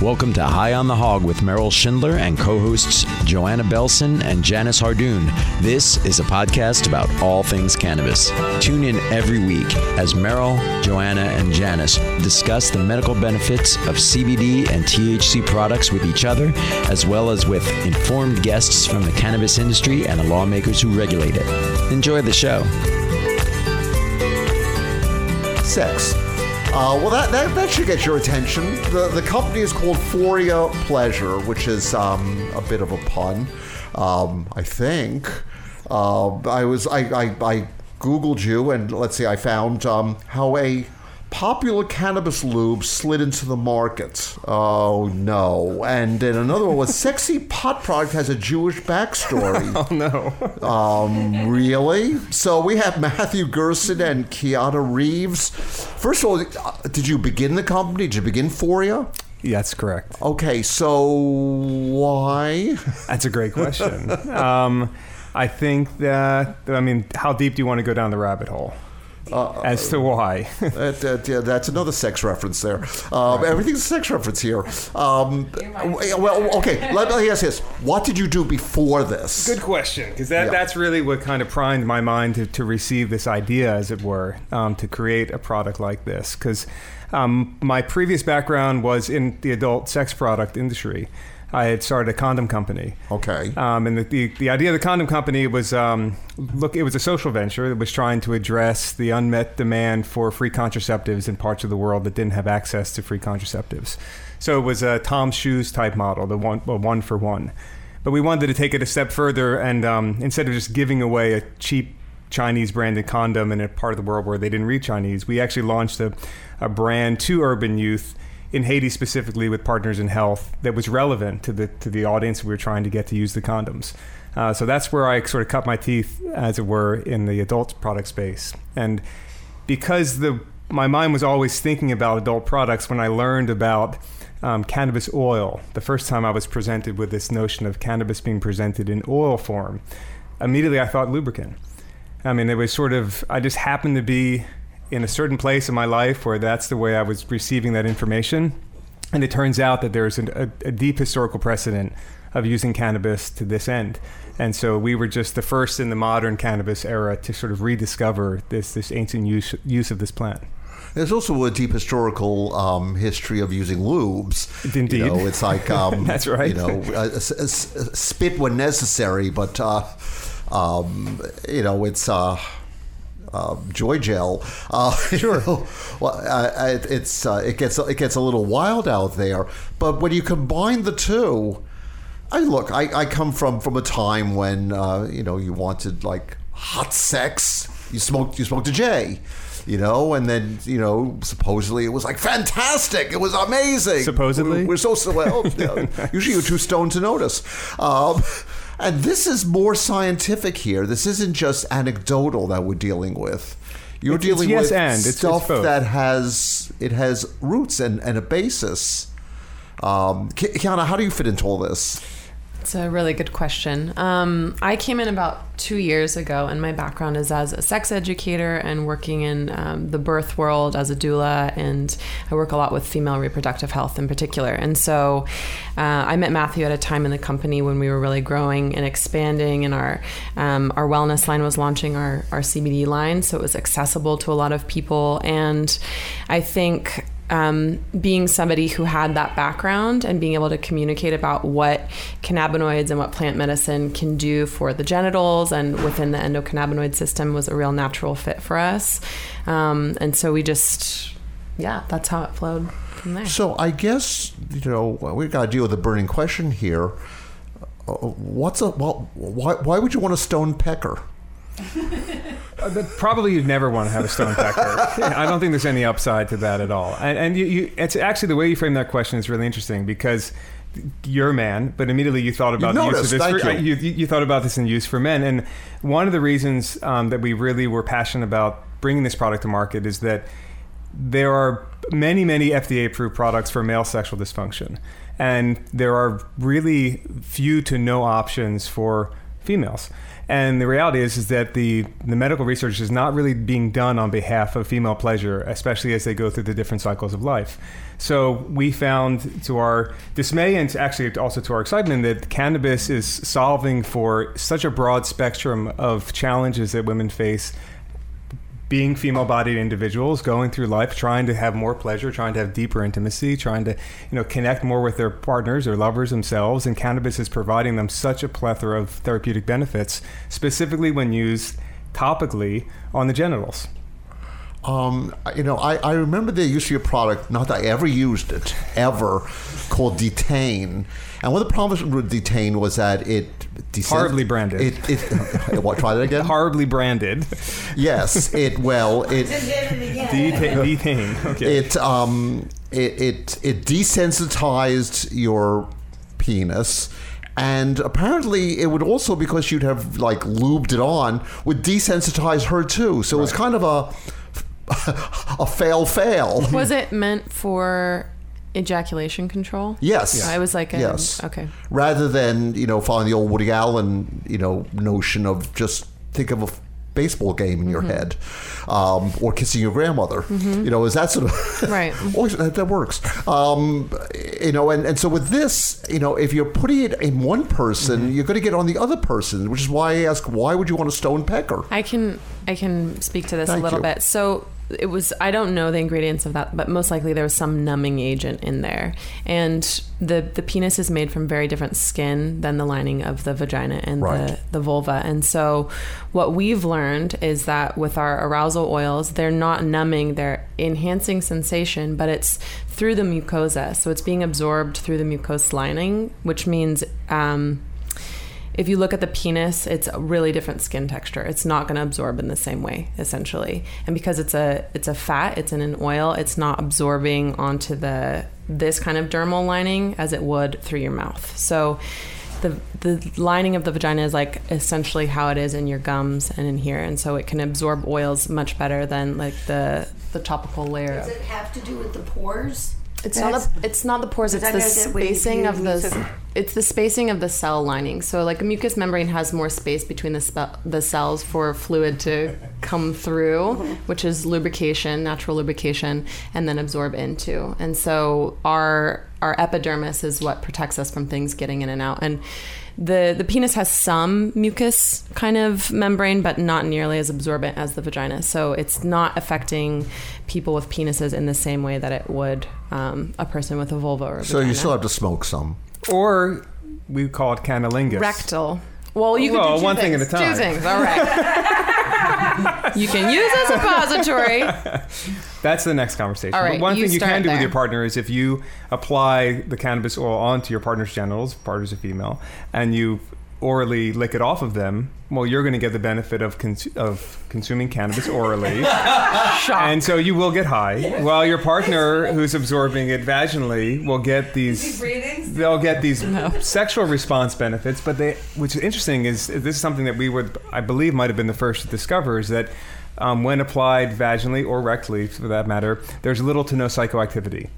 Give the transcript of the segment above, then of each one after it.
Welcome to High on the Hog with Merrill Schindler and co hosts Joanna Belson and Janice Hardoon. This is a podcast about all things cannabis. Tune in every week as Merrill, Joanna, and Janice discuss the medical benefits of CBD and THC products with each other, as well as with informed guests from the cannabis industry and the lawmakers who regulate it. Enjoy the show. Sex. Uh, well, that, that, that should get your attention. The, the company is called Foria Pleasure, which is um, a bit of a pun, um, I think. Uh, I was I, I, I googled you, and let's see, I found um, how a popular cannabis lube slid into the market. Oh no! And then another one was sexy pot product has a Jewish backstory. Oh no. Um, really? So we have Matthew Gerson and Kiana Reeves. First of all, uh, did you begin the company? Did you begin Foria? That's correct. Okay, so why? That's a great question. um, I think that I mean, how deep do you want to go down the rabbit hole? As to why. That, that, yeah, that's another sex reference there. Um, everything's a sex reference here. Um, well, okay, let me ask this. What did you do before this? Good question, because that, Yeah. that's really what kind of primed my mind to, to receive this idea, as it were, um, to create a product like this. Because um, my previous background was in the adult sex product industry. I had started a condom company. Okay. Um, and the, the, the idea of the condom company was um, look, it was a social venture that was trying to address the unmet demand for free contraceptives in parts of the world that didn't have access to free contraceptives. So it was a Tom's Shoes type model, the one, well, one for one. But we wanted to take it a step further and um, instead of just giving away a cheap Chinese branded condom in a part of the world where they didn't read Chinese, we actually launched a, a brand to urban youth in Haiti specifically with Partners in Health that was relevant to the to the audience we were trying to get to use the condoms. Uh, so that's where I sort of cut my teeth, as it were, in the adult product space. And because the my mind was always thinking about adult products, when I learned about um, cannabis oil, the first time I was presented with this notion of cannabis being presented in oil form, immediately I thought lubricant. I mean, it was sort of, I just happened to be in a certain place in my life where that's the way I was receiving that information. And it turns out that there's an, a, a deep historical precedent of using cannabis to this end. And so we were just the first in the modern cannabis era to sort of rediscover this, this ancient use, use of this plant. There's also a deep historical um, history of using lubes. Indeed. You know, it's like um, That's right. You know, uh, s- s- spit when necessary, but uh, um, you know, it's. Uh, uh, joy gel. Uh, sure. well, uh, it, it's uh, it gets it gets a little wild out there, but when you combine the two, I look. I, I come from from a time when uh, you know you wanted like hot sex. You smoked you smoked a J. You know, and then you know, supposedly it was like fantastic. It was amazing. Supposedly? we're so so well. usually you're too stoned to notice. Um, and this is more scientific here. This isn't just anecdotal that we're dealing with. You're It's- it's dealing yes with and. It's- it's stuff both. that has it has roots and, and a basis. Um, Kiana, how do you fit into all this? It's a really good question. Um, I came in about two years ago, and my background is as a sex educator and working in um, the birth world as a doula, and I work a lot with female reproductive health in particular. And so uh, I met Matthew at a time in the company when we were really growing and expanding, and our um, our wellness line was launching our our CBD line, so it was accessible to a lot of people. And I think um, being somebody who had that background and being able to communicate about what cannabinoids and what plant medicine can do for the genitals and within the endocannabinoid system was a real natural fit for us. Um, and so we just, yeah, that's how it flowed from there. So I guess you know we've got to deal with the burning question here. Uh, what's a well? Why, why would you want a stone pecker? Uh, Probably you'd never want to have a stone pecker. I don't think there's any upside to that at all. And, and you, you, it's actually the way you frame that question is really interesting because you're a man, but immediately you thought about the use noticed, of this. thank for, you. you, you thought about this in use for men, and one of the reasons um, that we really were passionate about bringing this product to market is that there are many, many FDA-approved products for male sexual dysfunction, and there are really few to no options for females. And the reality is, is that the, the medical research is not really being done on behalf of female pleasure, especially as they go through the different cycles of life. So we found, to our dismay and actually also to our excitement, that cannabis is solving for such a broad spectrum of challenges that women face being female bodied individuals going through life trying to have more pleasure trying to have deeper intimacy trying to you know connect more with their partners or lovers themselves and cannabis is providing them such a plethora of therapeutic benefits specifically when used topically on the genitals Um, you know, I, I remember there used to be a product, not that I ever used it, ever, called Detain. And one of the problems with Detain was that it... desen- Horribly branded. It, it, what, try that again? horribly branded. Yes, it, well, it... detain, detain. okay. It um it it, it desensitized your penis and apparently it would also because you'd have like lubed it on would desensitize her too. So it was kind of a a fail fail Was it meant for ejaculation control? yes I was like, a, yes okay. rather than you know following the old woody allen you know notion of just think of a baseball game in your Mm-hmm. head um, or kissing your grandmother you know is that sort of Right. Always, that, that works. Um, you know, and, and so with this, you know, if you're putting it in one person, Mm-hmm. you're going to get on the other person, which is why I ask, why would you want a stone pecker? I can I can speak to this Thank a little you. bit. So it was I don't know the ingredients of that, but most likely there was some numbing agent in there. And the the penis is made from very different skin than the lining of the vagina and Right. the, the vulva. And so what we've learned is that with our arousal oils, they're not numbing, they're enhancing sensation, but it's through the mucosa. So it's being absorbed through the mucous lining, which means um, if you look at the penis, it's a really different skin texture. It's not going to absorb in the same way, essentially. And because it's a it's a fat, it's in an oil, it's not absorbing onto the this kind of dermal lining as it would through your mouth. So the the lining of the vagina is like essentially how it is in your gums and in here, and so it can absorb oils much better than like the the topical layer. Does it have to do with the pores? It's not the it's not the pores. It's the know that when you- spacing of the it's the spacing of the cell lining. So like a mucous membrane has more space between the spe- the cells for fluid to come through, Mm-hmm. which is lubrication, natural lubrication, and then absorb into. And so our our epidermis is what protects us from things getting in and out. And the the penis has some mucus kind of membrane, but not nearly as absorbent as the vagina. So it's not affecting people with penises in the same way that it would um, a person with a vulva or a So vagina. you still have to smoke some. or we call it canalingus rectal. Well, you can Well, do two one thing at a time. Two things. All right. you can use as a suppository. That's the next conversation. All But one you thing you start can do with your partner is if you apply the cannabis oil onto your partner's genitals, partner's a female, and you orally lick it off of them, well, you're going to get the benefit of cons- of consuming cannabis orally, and so you will get high, while your partner who's absorbing it vaginally will get these. They'll get these sexual response benefits, but they, which is interesting, is this is something that we would, I believe, might have been the first to discover, is that um, when applied vaginally or rectally, for that matter, there's little to no psychoactivity.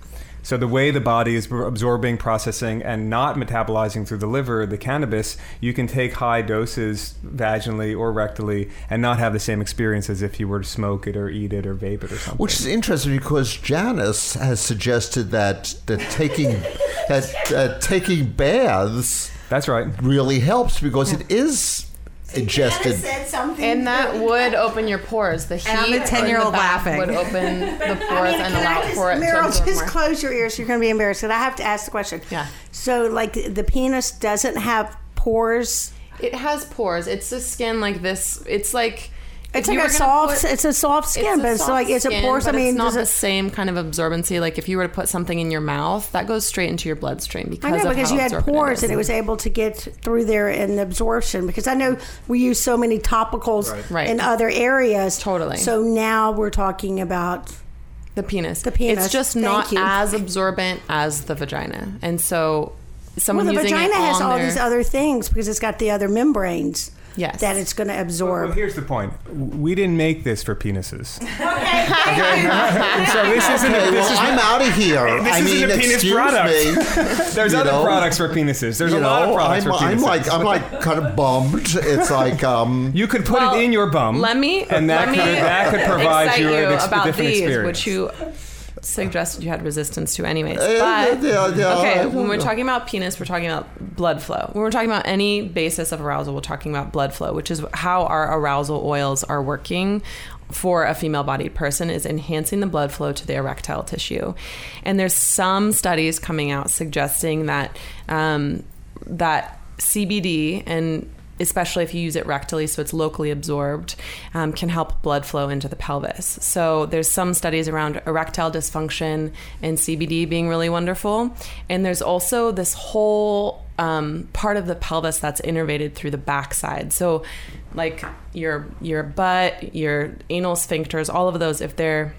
So the way the body is absorbing, processing, and not metabolizing through the liver the cannabis, you can take high doses vaginally or rectally and not have the same experience as if you were to smoke it or eat it or vape it or something. Which is interesting because Janice has suggested that that taking that uh, taking baths That's right. really helps because it is ingested. Janice said something. And that really would open your pores. The heat I'm the 10-year-old the laughing. would open the pores I mean, and allow just- for it to Merrill, absorb just more. close your ears. You're going to be embarrassed. 'cause I have to ask the question. Yeah. So, like, the, the penis doesn't have pores. It has pores. It's the skin like this. It's like It's like a soft. put- it's a soft skin, a but it's soft like, is it skin, pores? I mean, it's not the it? same kind of absorbency. Like if you were to put something in your mouth, that goes straight into your bloodstream because I know of because how you had pores is. and it was able to get through there in the absorption. Because I know we use so many topicals Right. in other areas. Totally. So now we're talking about the penis. The penis. It's just Thank not you. as absorbent as the vagina, and so someone well, the using vagina it has all their, these other things because it's got the other membranes yes that it's going to absorb. Well, absorb. here's the point. We didn't make this for penises. Okay. so this isn't. Okay, a, this well, is I'm out of here. This I isn't mean, a penis product. me. There's you other know, products for penises. There's you a know, lot of products I'm, for penises. I'm like I'm like kind of bummed. It's like um, you could put Well, it in your bum. Let me and that let could me that could provide excite you, an ex- a about different these, experience. which you suggested you had resistance to, anyways. Uh, But yeah, yeah, I okay, when we're talking about penis, we're talking about blood flow. When we're talking about any basis of arousal, we're talking about blood flow, which is how our arousal oils are working for a female bodied person is enhancing the blood flow to the erectile tissue. And there's some studies coming out suggesting that um, that CBD and especially if you use it rectally, so it's locally absorbed, um, can help blood flow into the pelvis. So there's some studies around erectile dysfunction and CBD being really wonderful, and there's also this whole um, part of the pelvis that's innervated through the backside. So, like your your butt, your anal sphincters, all of those, if they're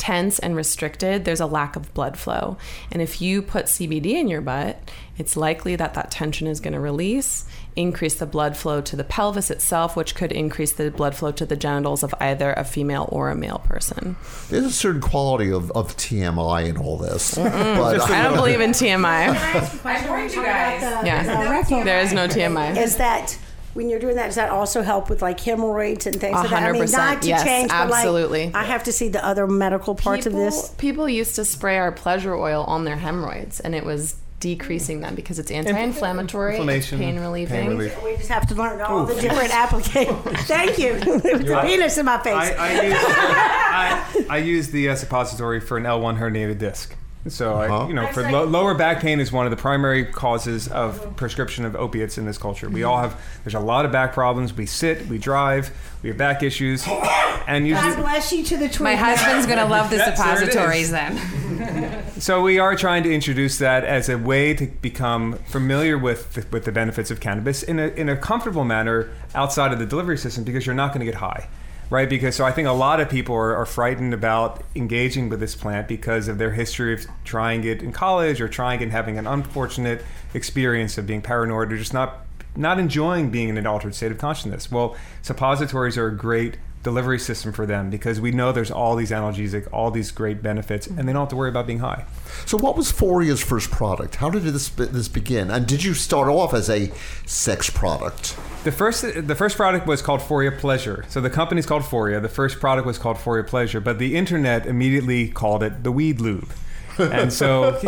tense and restricted, there's a lack of blood flow. And if you put CBD in your butt, it's likely that that tension is going to release, increase the blood flow to the pelvis itself, which could increase the blood flow to the genitals of either a female or a male person. There's a certain quality of, of TMI in all this. But I don't believe in TMI. I warned you guys. Yeah. There is no TMI. Is that when you're doing that? Does that also help with like hemorrhoids and things A like that? I mean, not percent. to Yes, change, but like, absolutely. I have to see the other medical parts people, of this. People used to spray our pleasure oil on their hemorrhoids, and it was decreasing them because it's anti-inflammatory, it's pain relieving. pain relief. We just have to learn all the different applications. Thank you. With the penis in my face. I, I, use, I, I use the uh, suppository for an L1 herniated disc. So, Uh-huh. you know, for lo- lower back pain is one of the primary causes of prescription of opiates in this culture. We all have, there's a lot of back problems. We sit, we drive, we have back issues, and God usually, bless you to the twin. My husband's gonna love the That's- there it is. suppositories then. so we are trying to introduce that as a way to become familiar with the, with the benefits of cannabis in a in a comfortable manner outside of the delivery system because you're not going to get high. Right, because so I think a lot of people are, are frightened about engaging with this plant because of their history of trying it in college or trying it and having an unfortunate experience of being paranoid or just not not enjoying being in an altered state of consciousness. Well, suppositories are a great delivery system for them because we know there's all these analgesic, all these great benefits, and they don't have to worry about being high. So, what was Foria's first product? How did this this begin? And did you start off as a sex product? The first the first product was called Foria Pleasure. So the company's called Foria. The first product was called Foria Pleasure, but the internet immediately called it the Weed Lube. And so,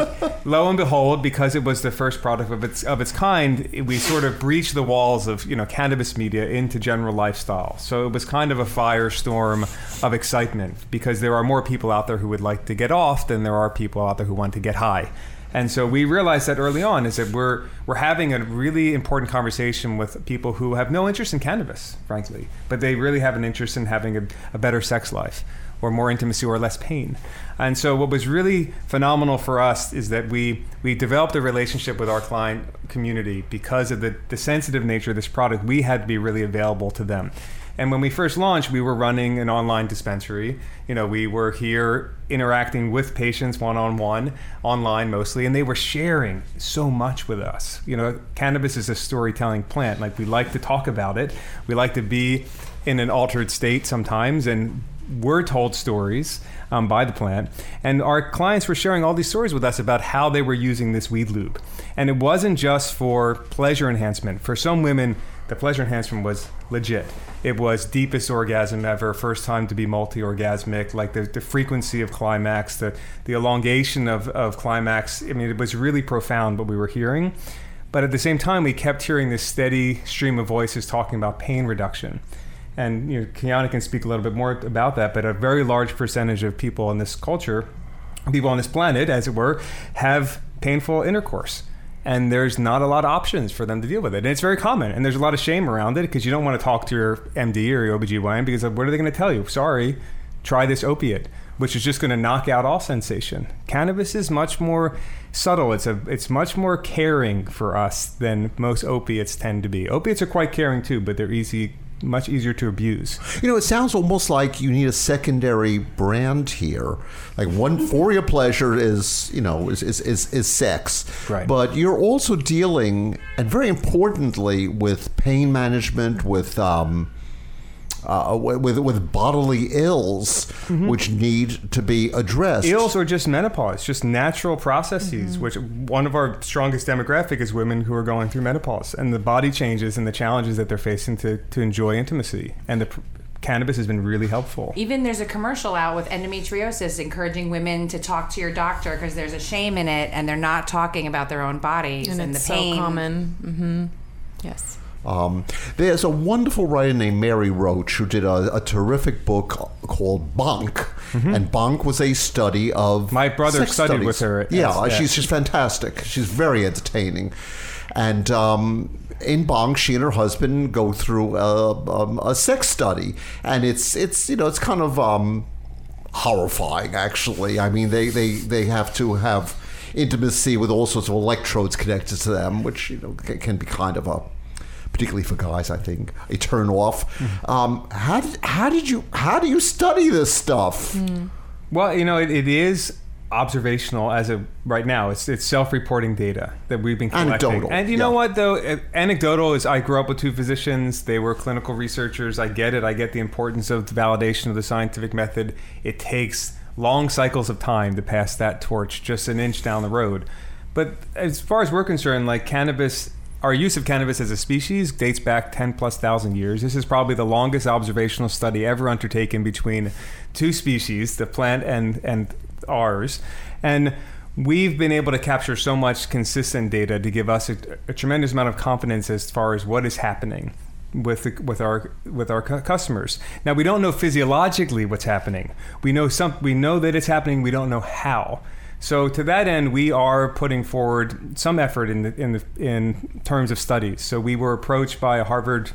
lo and behold, because it was the first product of its of its kind, we sort of breached the walls of you know cannabis media into general lifestyle. So it was kind of a firestorm of excitement because there are more people out there who would like to get off than there are people out there who want to get high. And so we realized that early on is that we're we're having a really important conversation with people who have no interest in cannabis, frankly, but they really have an interest in having a, a better sex life or more intimacy or less pain. And so what was really phenomenal for us is that we we developed a relationship with our client community because of the, the sensitive nature of this product. We had to be really available to them. And when we first launched, we were running an online dispensary. You know, we were here interacting with patients one on one, online mostly, and they were sharing so much with us. You know, cannabis is a storytelling plant. Like, we like to talk about it, we like to be in an altered state sometimes, and we're told stories um, by the plant. And our clients were sharing all these stories with us about how they were using this weed lube. And it wasn't just for pleasure enhancement. For some women, the pleasure enhancement was legit. It was deepest orgasm ever, first time to be multi-orgasmic, like the, the frequency of climax, the, the elongation of, of climax. I mean, it was really profound what we were hearing. But at the same time, we kept hearing this steady stream of voices talking about pain reduction. And you know, Kiana can speak a little bit more about that, but a very large percentage of people in this culture, people on this planet, as it were, have painful intercourse and there's not a lot of options for them to deal with it. And it's very common, and there's a lot of shame around it because you don't want to talk to your MD or your OBGYN because what are they going to tell you? Sorry, try this opiate, which is just going to knock out all sensation. Cannabis is much more subtle. It's a it's much more caring for us than most opiates tend to be. Opiates are quite caring too, but they're easy much easier to abuse. You know, it sounds almost like you need a secondary brand here. Like one for your pleasure is, you know, is is, is, is sex. Right. But you're also dealing, and very importantly, with pain management, with um, uh, with with bodily ills, which need to be addressed. Ills or just menopause, just natural processes, which one of our strongest demographic is women who are going through menopause and the body changes and the challenges that they're facing to, to enjoy intimacy and the cannabis has been really helpful. Even there's a commercial out with endometriosis encouraging women to talk to your doctor because there's a shame in it and they're not talking about their own bodies and, and it's the pain. so common. hmm Yes. Um, there's a wonderful writer named Mary Roach who did a, a terrific book called Bonk, and Bonk was a study of Mm-hmm. My brother studied studies. with her Yeah, yeah. she's just fantastic. She's very entertaining, and um, in Bonk, she and her husband go through a, um, a sex study, and it's it's you know it's kind of um, horrifying actually. I mean, they they they have to have intimacy with all sorts of electrodes connected to them, which you know can be kind of a particularly for guys, I think, a turn off. Um, how did how did you how do you study this stuff? Well, you know, it, it is observational as of right now. It's it's self-reporting data that we've been collecting. Anecdotal, And you know what though? Anecdotal is I grew up with two physicians. They were clinical researchers. I get it. I get the importance of the validation of the scientific method. It takes long cycles of time to pass that torch just an inch down the road. But as far as we're concerned, like cannabis our use of cannabis as a species dates back 10 plus thousand years. This is probably the longest observational study ever undertaken between two species, the plant and, and ours. And we've been able to capture so much consistent data to give us a, a tremendous amount of confidence as far as what is happening with with our with our customers. Now we don't know physiologically what's happening. We know some we know that it's happening. We don't know how. So to that end, we are putting forward some effort in the, in the, in terms of studies. So we were approached by a Harvard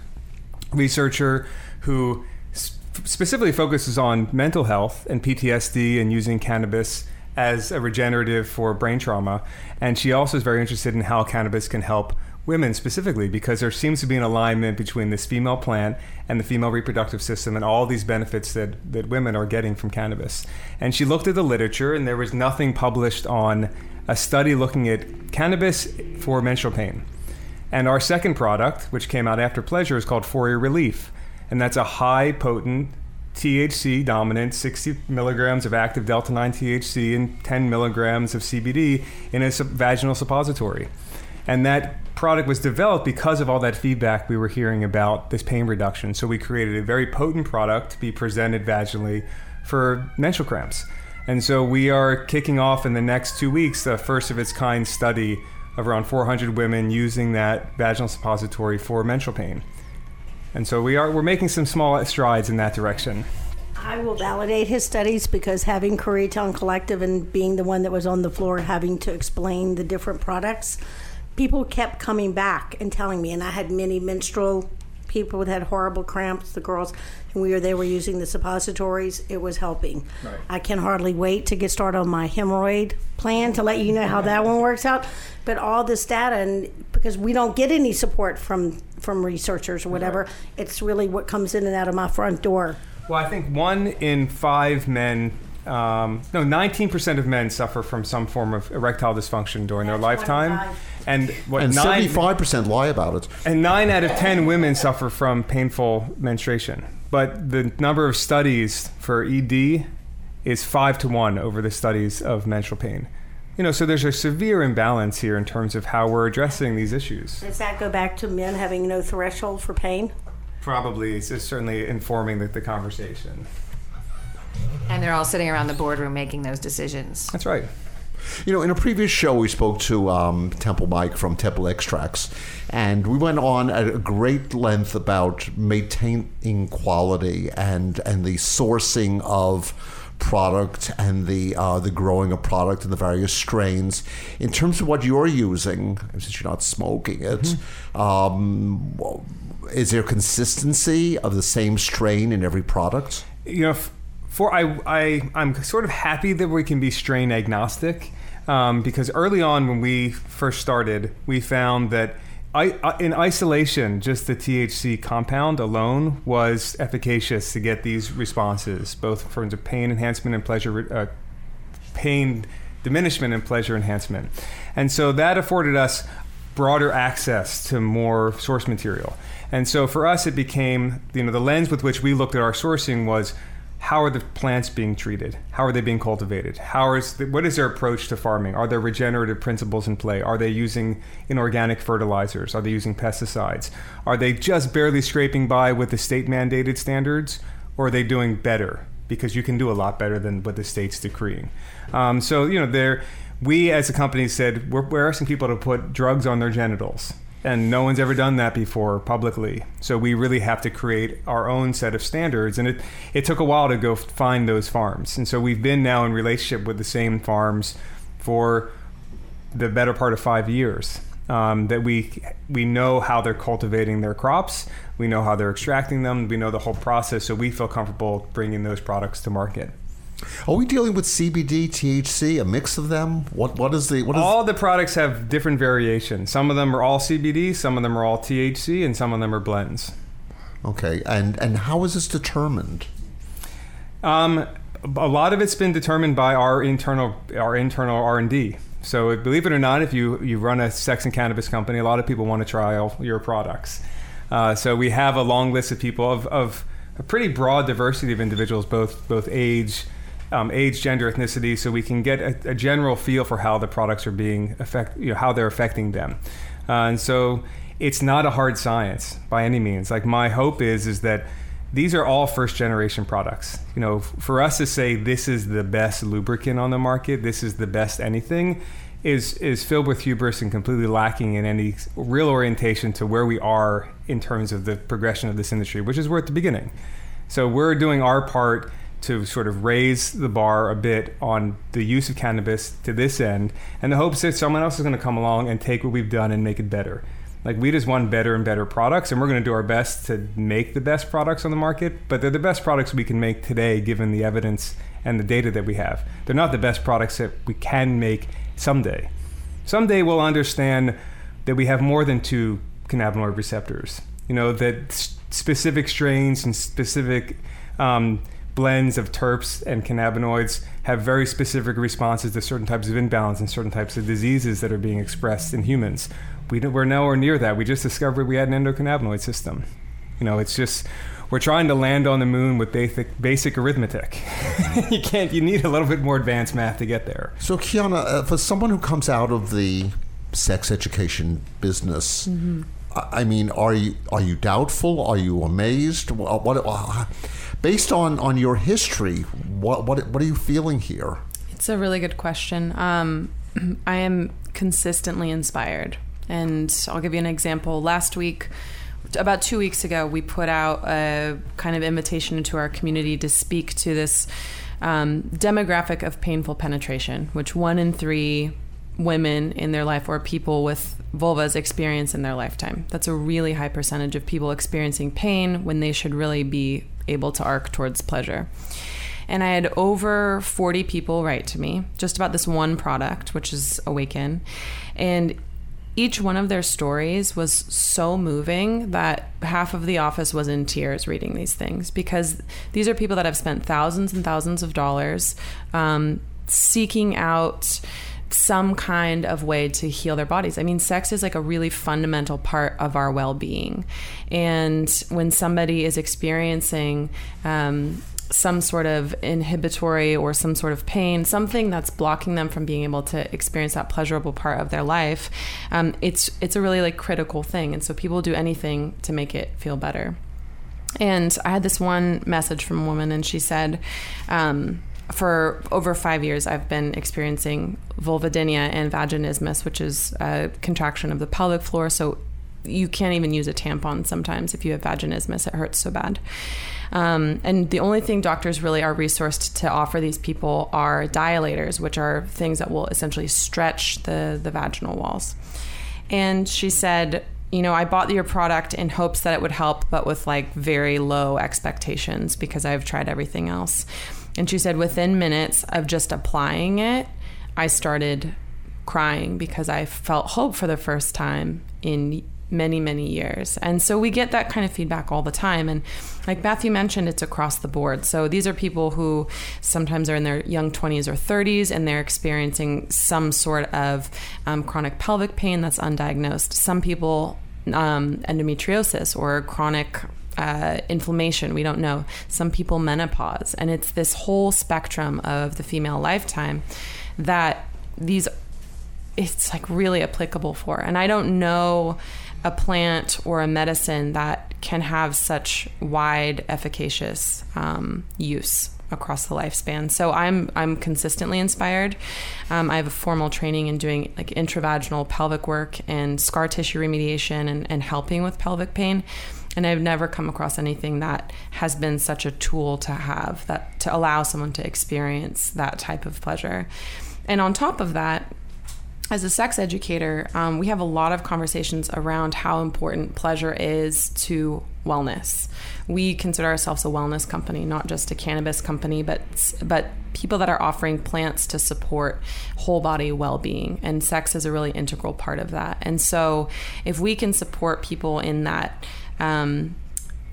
researcher who specifically focuses on mental health and PTSD and using cannabis as a regenerative for brain trauma. And she also is very interested in how cannabis can help women specifically because there seems to be an alignment between this female plant and the female reproductive system and all these benefits that, that women are getting from cannabis. And she looked at the literature and there was nothing published on a study looking at cannabis for menstrual pain. And our second product, which came out after Pleasure, is called Foria Relief. And that's a high potent THC dominant, 60 milligrams of active delta 9 THC and 10 milligrams of CBD in a sub- vaginal suppository. And that product was developed because of all that feedback we were hearing about this pain reduction. So we created a very potent product to be presented vaginally for menstrual cramps. And so we are kicking off in the next two weeks the first of its kind study of around 400 women using that vaginal suppository for menstrual pain. And so we are we're making some small strides in that direction. I will validate his studies because having Koreatown Collective and being the one that was on the floor having to explain the different products, people kept coming back and telling me, and I had many menstrual people that had horrible cramps, the girls, and we were they were using the suppositories. It was helping. Right. I can hardly wait to get started on my hemorrhoid plan to let you know how that one works out. But all this data, and because we don't get any support from from researchers or whatever, it's really what comes in and out of my front door. Well, I think one in five men, um, no, 19% of men suffer from some form of erectile dysfunction during their lifetime. 25. And what And nine, seventy-five percent lie about it. and nine out of 10 women suffer from painful menstruation. But the number of studies for ED is five to one over the studies of menstrual pain. You know, so there's a severe imbalance here in terms of how we're addressing these issues. Does that go back to men having no threshold for pain? Probably, it's just certainly informing the, the conversation. And they're all sitting around the boardroom making those decisions. That's right. You know, in a previous show, we spoke to um, Temple Mike from Temple Extracts, and we went on at a great length about maintaining quality and and the sourcing of product and the uh, the growing of product and the various strains. In terms of what you're using, since you're not smoking it, um, is there consistency of the same strain in every product? you know, f- for I, I, I'm sort of happy that we can be strain agnostic um, because early on when we first started, we found that I, uh, in isolation, just the THC compound alone was efficacious to get these responses, both in terms of pain enhancement and pleasure, uh, pain diminishment and pleasure enhancement. And so that afforded us broader access to more source material. And so for us, it became, you know, the lens with which we looked at our sourcing was how are the plants being treated? How are they being cultivated? How is the, what is their approach to farming? Are there regenerative principles in play? Are they using inorganic fertilizers? Are they using pesticides? Are they just barely scraping by with the state mandated standards? or are they doing better? Because you can do a lot better than what the state's decreeing. Um, so you know, there, we as a company said we're, we're asking people to put drugs on their genitals and no one's ever done that before publicly. So we really have to create our own set of standards, and it it took a while to go find those farms, and so we've been now in relationship with the same farms for the better part of five years. Um, that we we know how they're cultivating their crops, we know how they're extracting them, we know the whole process, so we feel comfortable bringing those products to market. Are we dealing with CBD, THC, a mix of them? What what is the what is all the products have different variations. Some of them are all CBD, some of them are all THC, and some of them are blends. Okay, and and how is this determined? Um, a lot of it's been determined by our internal our internal R and D. So believe it or not, if you you run a sex and cannabis company, a lot of people want to trial your products. Uh, so we have a long list of people of, of a pretty broad diversity of individuals, both both age um, age, gender, ethnicity, so we can get a, a, general feel for how the products are being affect, you know, how they're affecting them. Uh, and so it's not a hard science by any means. Like my hope is is that these are all first generation products. You know, for us to say this is the best lubricant on the market, this is the best anything, is is filled with hubris and completely lacking in any real orientation to where we are in terms of the progression of this industry, which is we're at the beginning. So we're doing our part to sort of raise the bar a bit on the use of cannabis to this end, and the hopes that someone else is going to come along and take what we've done and make it better. Like we just want better and better products, and we're going to do our best to make the best products on the market. But they're the best products we can make today, given the evidence and the data that we have. They're not the best products that we can make someday. Someday we'll understand that we have more than two cannabinoid receptors. You know that specific strains and specific um, blends of terps and cannabinoids have very specific responses to certain types of imbalance and certain types of diseases that are being expressed in humans. We we're nowhere near that. We just discovered we had an endocannabinoid system. You know, it's just we're trying to land on the moon with basic basic arithmetic. you can't. You need a little bit more advanced math to get there. So, Kiana, uh, for someone who comes out of the sex education business. Mm-hmm. I mean, are you are you doubtful? Are you amazed? What, what based on on your history, what what what are you feeling here? It's a really good question. Um, I am consistently inspired, and I'll give you an example. Last week, about two weeks ago, we put out a kind of invitation into our community to speak to this um, demographic of painful penetration, which one in three women in their life or people with vulvas experience in their lifetime. That's a really high percentage of people experiencing pain when they should really be able to arc towards pleasure. And I had over 40 people write to me just about this one product, which is Awaken. And each one of their stories was so moving that half of the office was in tears reading these things because these are people that have spent thousands and thousands of dollars um, seeking out some kind of way to heal their bodies. I mean, sex is like a really fundamental part of our well being. And when somebody is experiencing, um, some sort of inhibitory or some sort of pain, something that's blocking them from being able to experience that pleasurable part of their life, um, it's it's a really like critical thing. And so people do anything to make it feel better. And I had this one message from a woman, and she said, um, for over five years, I've been experiencing vulvodynia and vaginismus, which is a contraction of the pelvic floor. So you can't even use a tampon sometimes if you have vaginismus. It hurts so bad. Um, and the only thing doctors really are resourced to offer these people are dilators, which are things that will essentially stretch the, the vaginal walls. And she said, you know, I bought your product in hopes that it would help, but with like very low expectations because I've tried everything else. And she said within minutes of just applying it, I started crying because I felt hope for the first time in many, many years. And so we get that kind of feedback all the time. And like Matthew mentioned, it's across the board. So these are people who sometimes are in their young 20s or 30s and they're experiencing some sort of um, chronic pelvic pain that's undiagnosed. Some people, um, endometriosis or chronic uh, inflammation. We don't know. Some people menopause, and it's this whole spectrum of the female lifetime that these it's like really applicable for. And I don't know a plant or a medicine that can have such wide, efficacious um, use across the lifespan. So I'm I'm consistently inspired. Um, I have a formal training in doing like intravaginal pelvic work and scar tissue remediation and, and helping with pelvic pain. And I've never come across anything that has been such a tool to have that to allow someone to experience that type of pleasure. And on top of that, as a sex educator, um, we have a lot of conversations around how important pleasure is to wellness. We consider ourselves a wellness company, not just a cannabis company, but but people that are offering plants to support whole body well-being, and sex is a really integral part of that. And so, if we can support people in that. Um,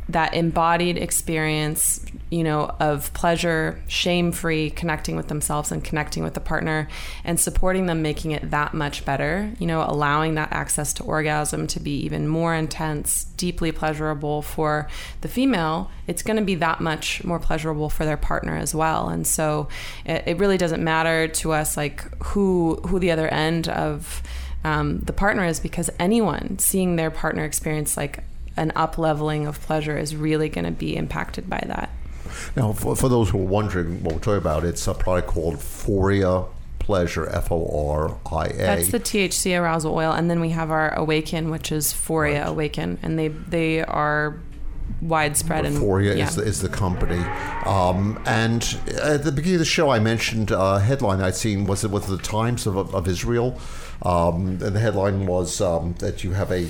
that embodied experience, you know, of pleasure, shame free, connecting with themselves and connecting with the partner and supporting them, making it that much better, you know, allowing that access to orgasm to be even more intense, deeply pleasurable for the female, it's going to be that much more pleasurable for their partner as well. And so it, it really doesn't matter to us like who, who the other end of um, the partner is because anyone seeing their partner experience like an up leveling of pleasure is really going to be impacted by that. Now, for, for, those who are wondering what we're talking about, it's a product called Foria Pleasure, F O R I A. That's the THC arousal oil, and then we have our Awaken, which is Foria right. Awaken, and they they are widespread. And Foria yeah. is, the, is the company. Um, and at the beginning of the show, I mentioned a headline I'd seen was it was the Times of, of Israel, um, and the headline was um, that you have a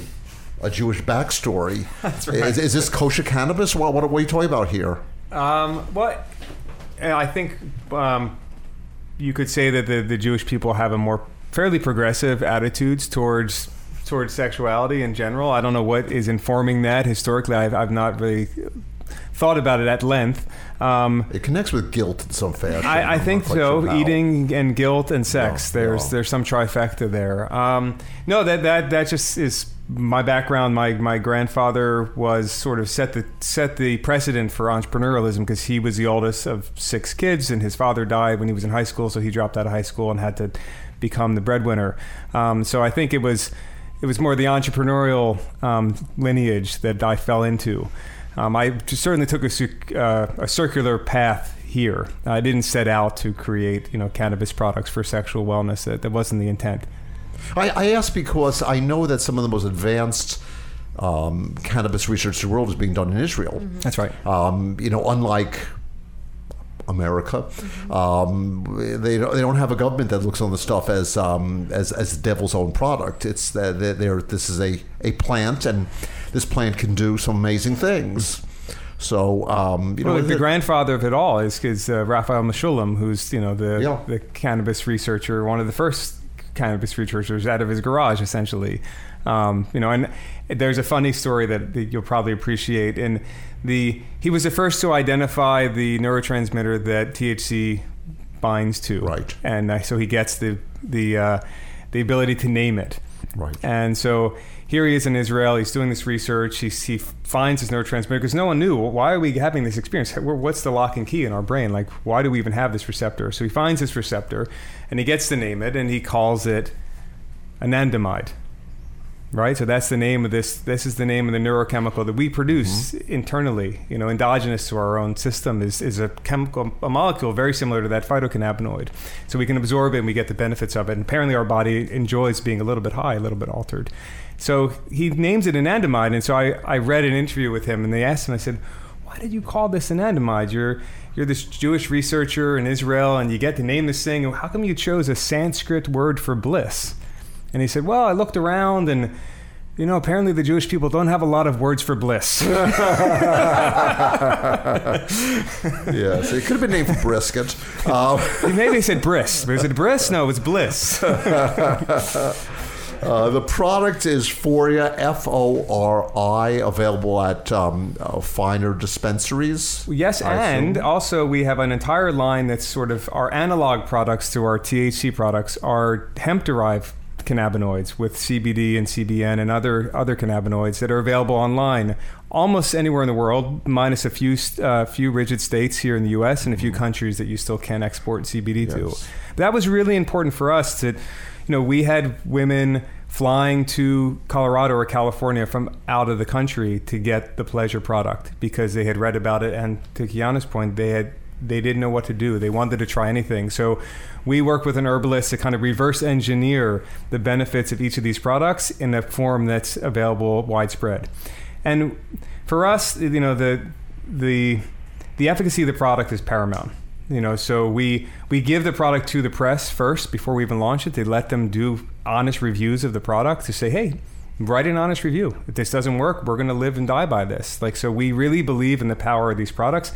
a Jewish backstory. That's right. Is, is this kosher cannabis? What, what, what, are you talking about here? Um, what I think um, you could say that the, the Jewish people have a more fairly progressive attitudes towards towards sexuality in general. I don't know what is informing that. Historically, I've, I've not really thought about it at length. Um, it connects with guilt in some fashion. I, I think so. Sure Eating and guilt and sex. No, there's no. there's some trifecta there. Um, no, that that that just is my background, my my grandfather was sort of set the set the precedent for entrepreneurialism because he was the oldest of six kids, and his father died when he was in high school, so he dropped out of high school and had to become the breadwinner. Um, so I think it was it was more the entrepreneurial um, lineage that I fell into. Um, I certainly took a, uh, a circular path here. I didn't set out to create you know cannabis products for sexual wellness. That, that wasn't the intent. I, I ask because I know that some of the most advanced um, cannabis research in the world is being done in Israel. Mm-hmm. That's right. Um, you know, unlike America, mm-hmm. um, they don't, they don't have a government that looks on the stuff as um, as as the devil's own product. It's that they're, they're, this is a a plant, and this plant can do some amazing things. So um, you well, know, the, the, grandfather of it all is, is uh, Raphael Mechoulam, who's you know the yeah. the cannabis researcher, one of the first cannabis researchers out of his garage, essentially. Um, you know, and there's a funny story that, that, you'll probably appreciate. And the he was the first to identify the neurotransmitter that THC binds to. Right. And uh, so he gets the the uh, the ability to name it. Right. And so here he is in Israel. He's doing this research. He, he finds his neurotransmitter because no one knew why are we having this experience. What's the lock and key in our brain? Like, why do we even have this receptor? So he finds this receptor, and he gets to name it, and he calls it anandamide. Right, so that's the name of this. This is the name of the neurochemical that we produce mm-hmm. internally. You know, endogenous to our own system is, is a chemical, a molecule very similar to that phytocannabinoid. So we can absorb it and we get the benefits of it. And apparently, our body enjoys being a little bit high, a little bit altered. So he names it anandamide. And so I, I read an interview with him and they asked him, I said, why did you call this anandamide? You're, you're this Jewish researcher in Israel and you get to name this thing. How come you chose a Sanskrit word for bliss? And he said, well, I looked around and you know, apparently the Jewish people don't have a lot of words for bliss. yeah, so it could have been named brisket. Um. Maybe they said bris. But is it bris? No, it's bliss. Uh, the product is Foria, F O R I, available at um, uh, finer dispensaries. Yes, I and assume. also we have an entire line that's sort of our analog products to our THC products are hemp derived cannabinoids with CBD and CBN and other other cannabinoids that are available online almost anywhere in the world, minus a few uh, few rigid states here in the U.S. and a few mm-hmm. countries that you still can export CBD yes. to. That was really important for us to, you know, we had women flying to Colorado or California from out of the country to get the pleasure product because they had read about it and to Kiana's point they had they didn't know what to do. They wanted to try anything. So we work with an herbalist to kind of reverse engineer the benefits of each of these products in a form that's available widespread. And for us, you know, the the the efficacy of the product is paramount. You know, so we we give the product to the press first before we even launch it. They let them do honest reviews of the product to say, hey, write an honest review. If this doesn't work, we're going to live and die by this. Like, so we really believe in the power of these products,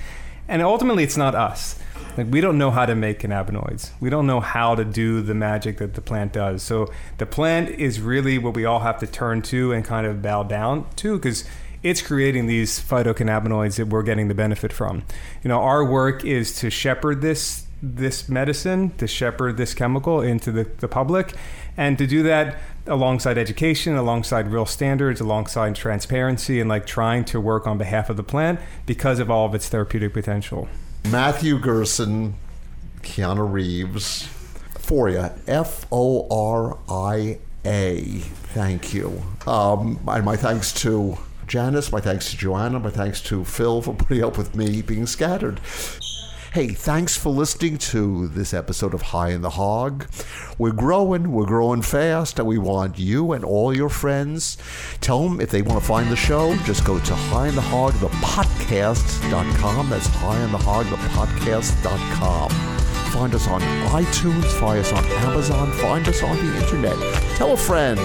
and ultimately, it's not us. Like, we don't know how to make cannabinoids. We don't know how to do the magic that the plant does. So the plant is really what we all have to turn to and kind of bow down to because it's creating these phytocannabinoids that we're getting the benefit from. You know, our work is to shepherd this this medicine, to shepherd this chemical into the, the public, and to do that alongside education, alongside real standards, alongside transparency, and like trying to work on behalf of the plant because of all of its therapeutic potential. Matthew Gerson, Kiana Reeves, for you. F O R I A. Thank you. Um, and my thanks to Janice, my thanks to Joanna, my thanks to Phil for putting up with me being scattered. Hey, thanks for listening to this episode of High on the Hog. We're growing, we're growing fast, and we want you and all your friends. Tell them if they want to find the show, just go to High on the Hog, the podcast.com. That's High on the Hog, the podcast.com. Find us on iTunes, find us on Amazon, find us on the internet. Tell a friend.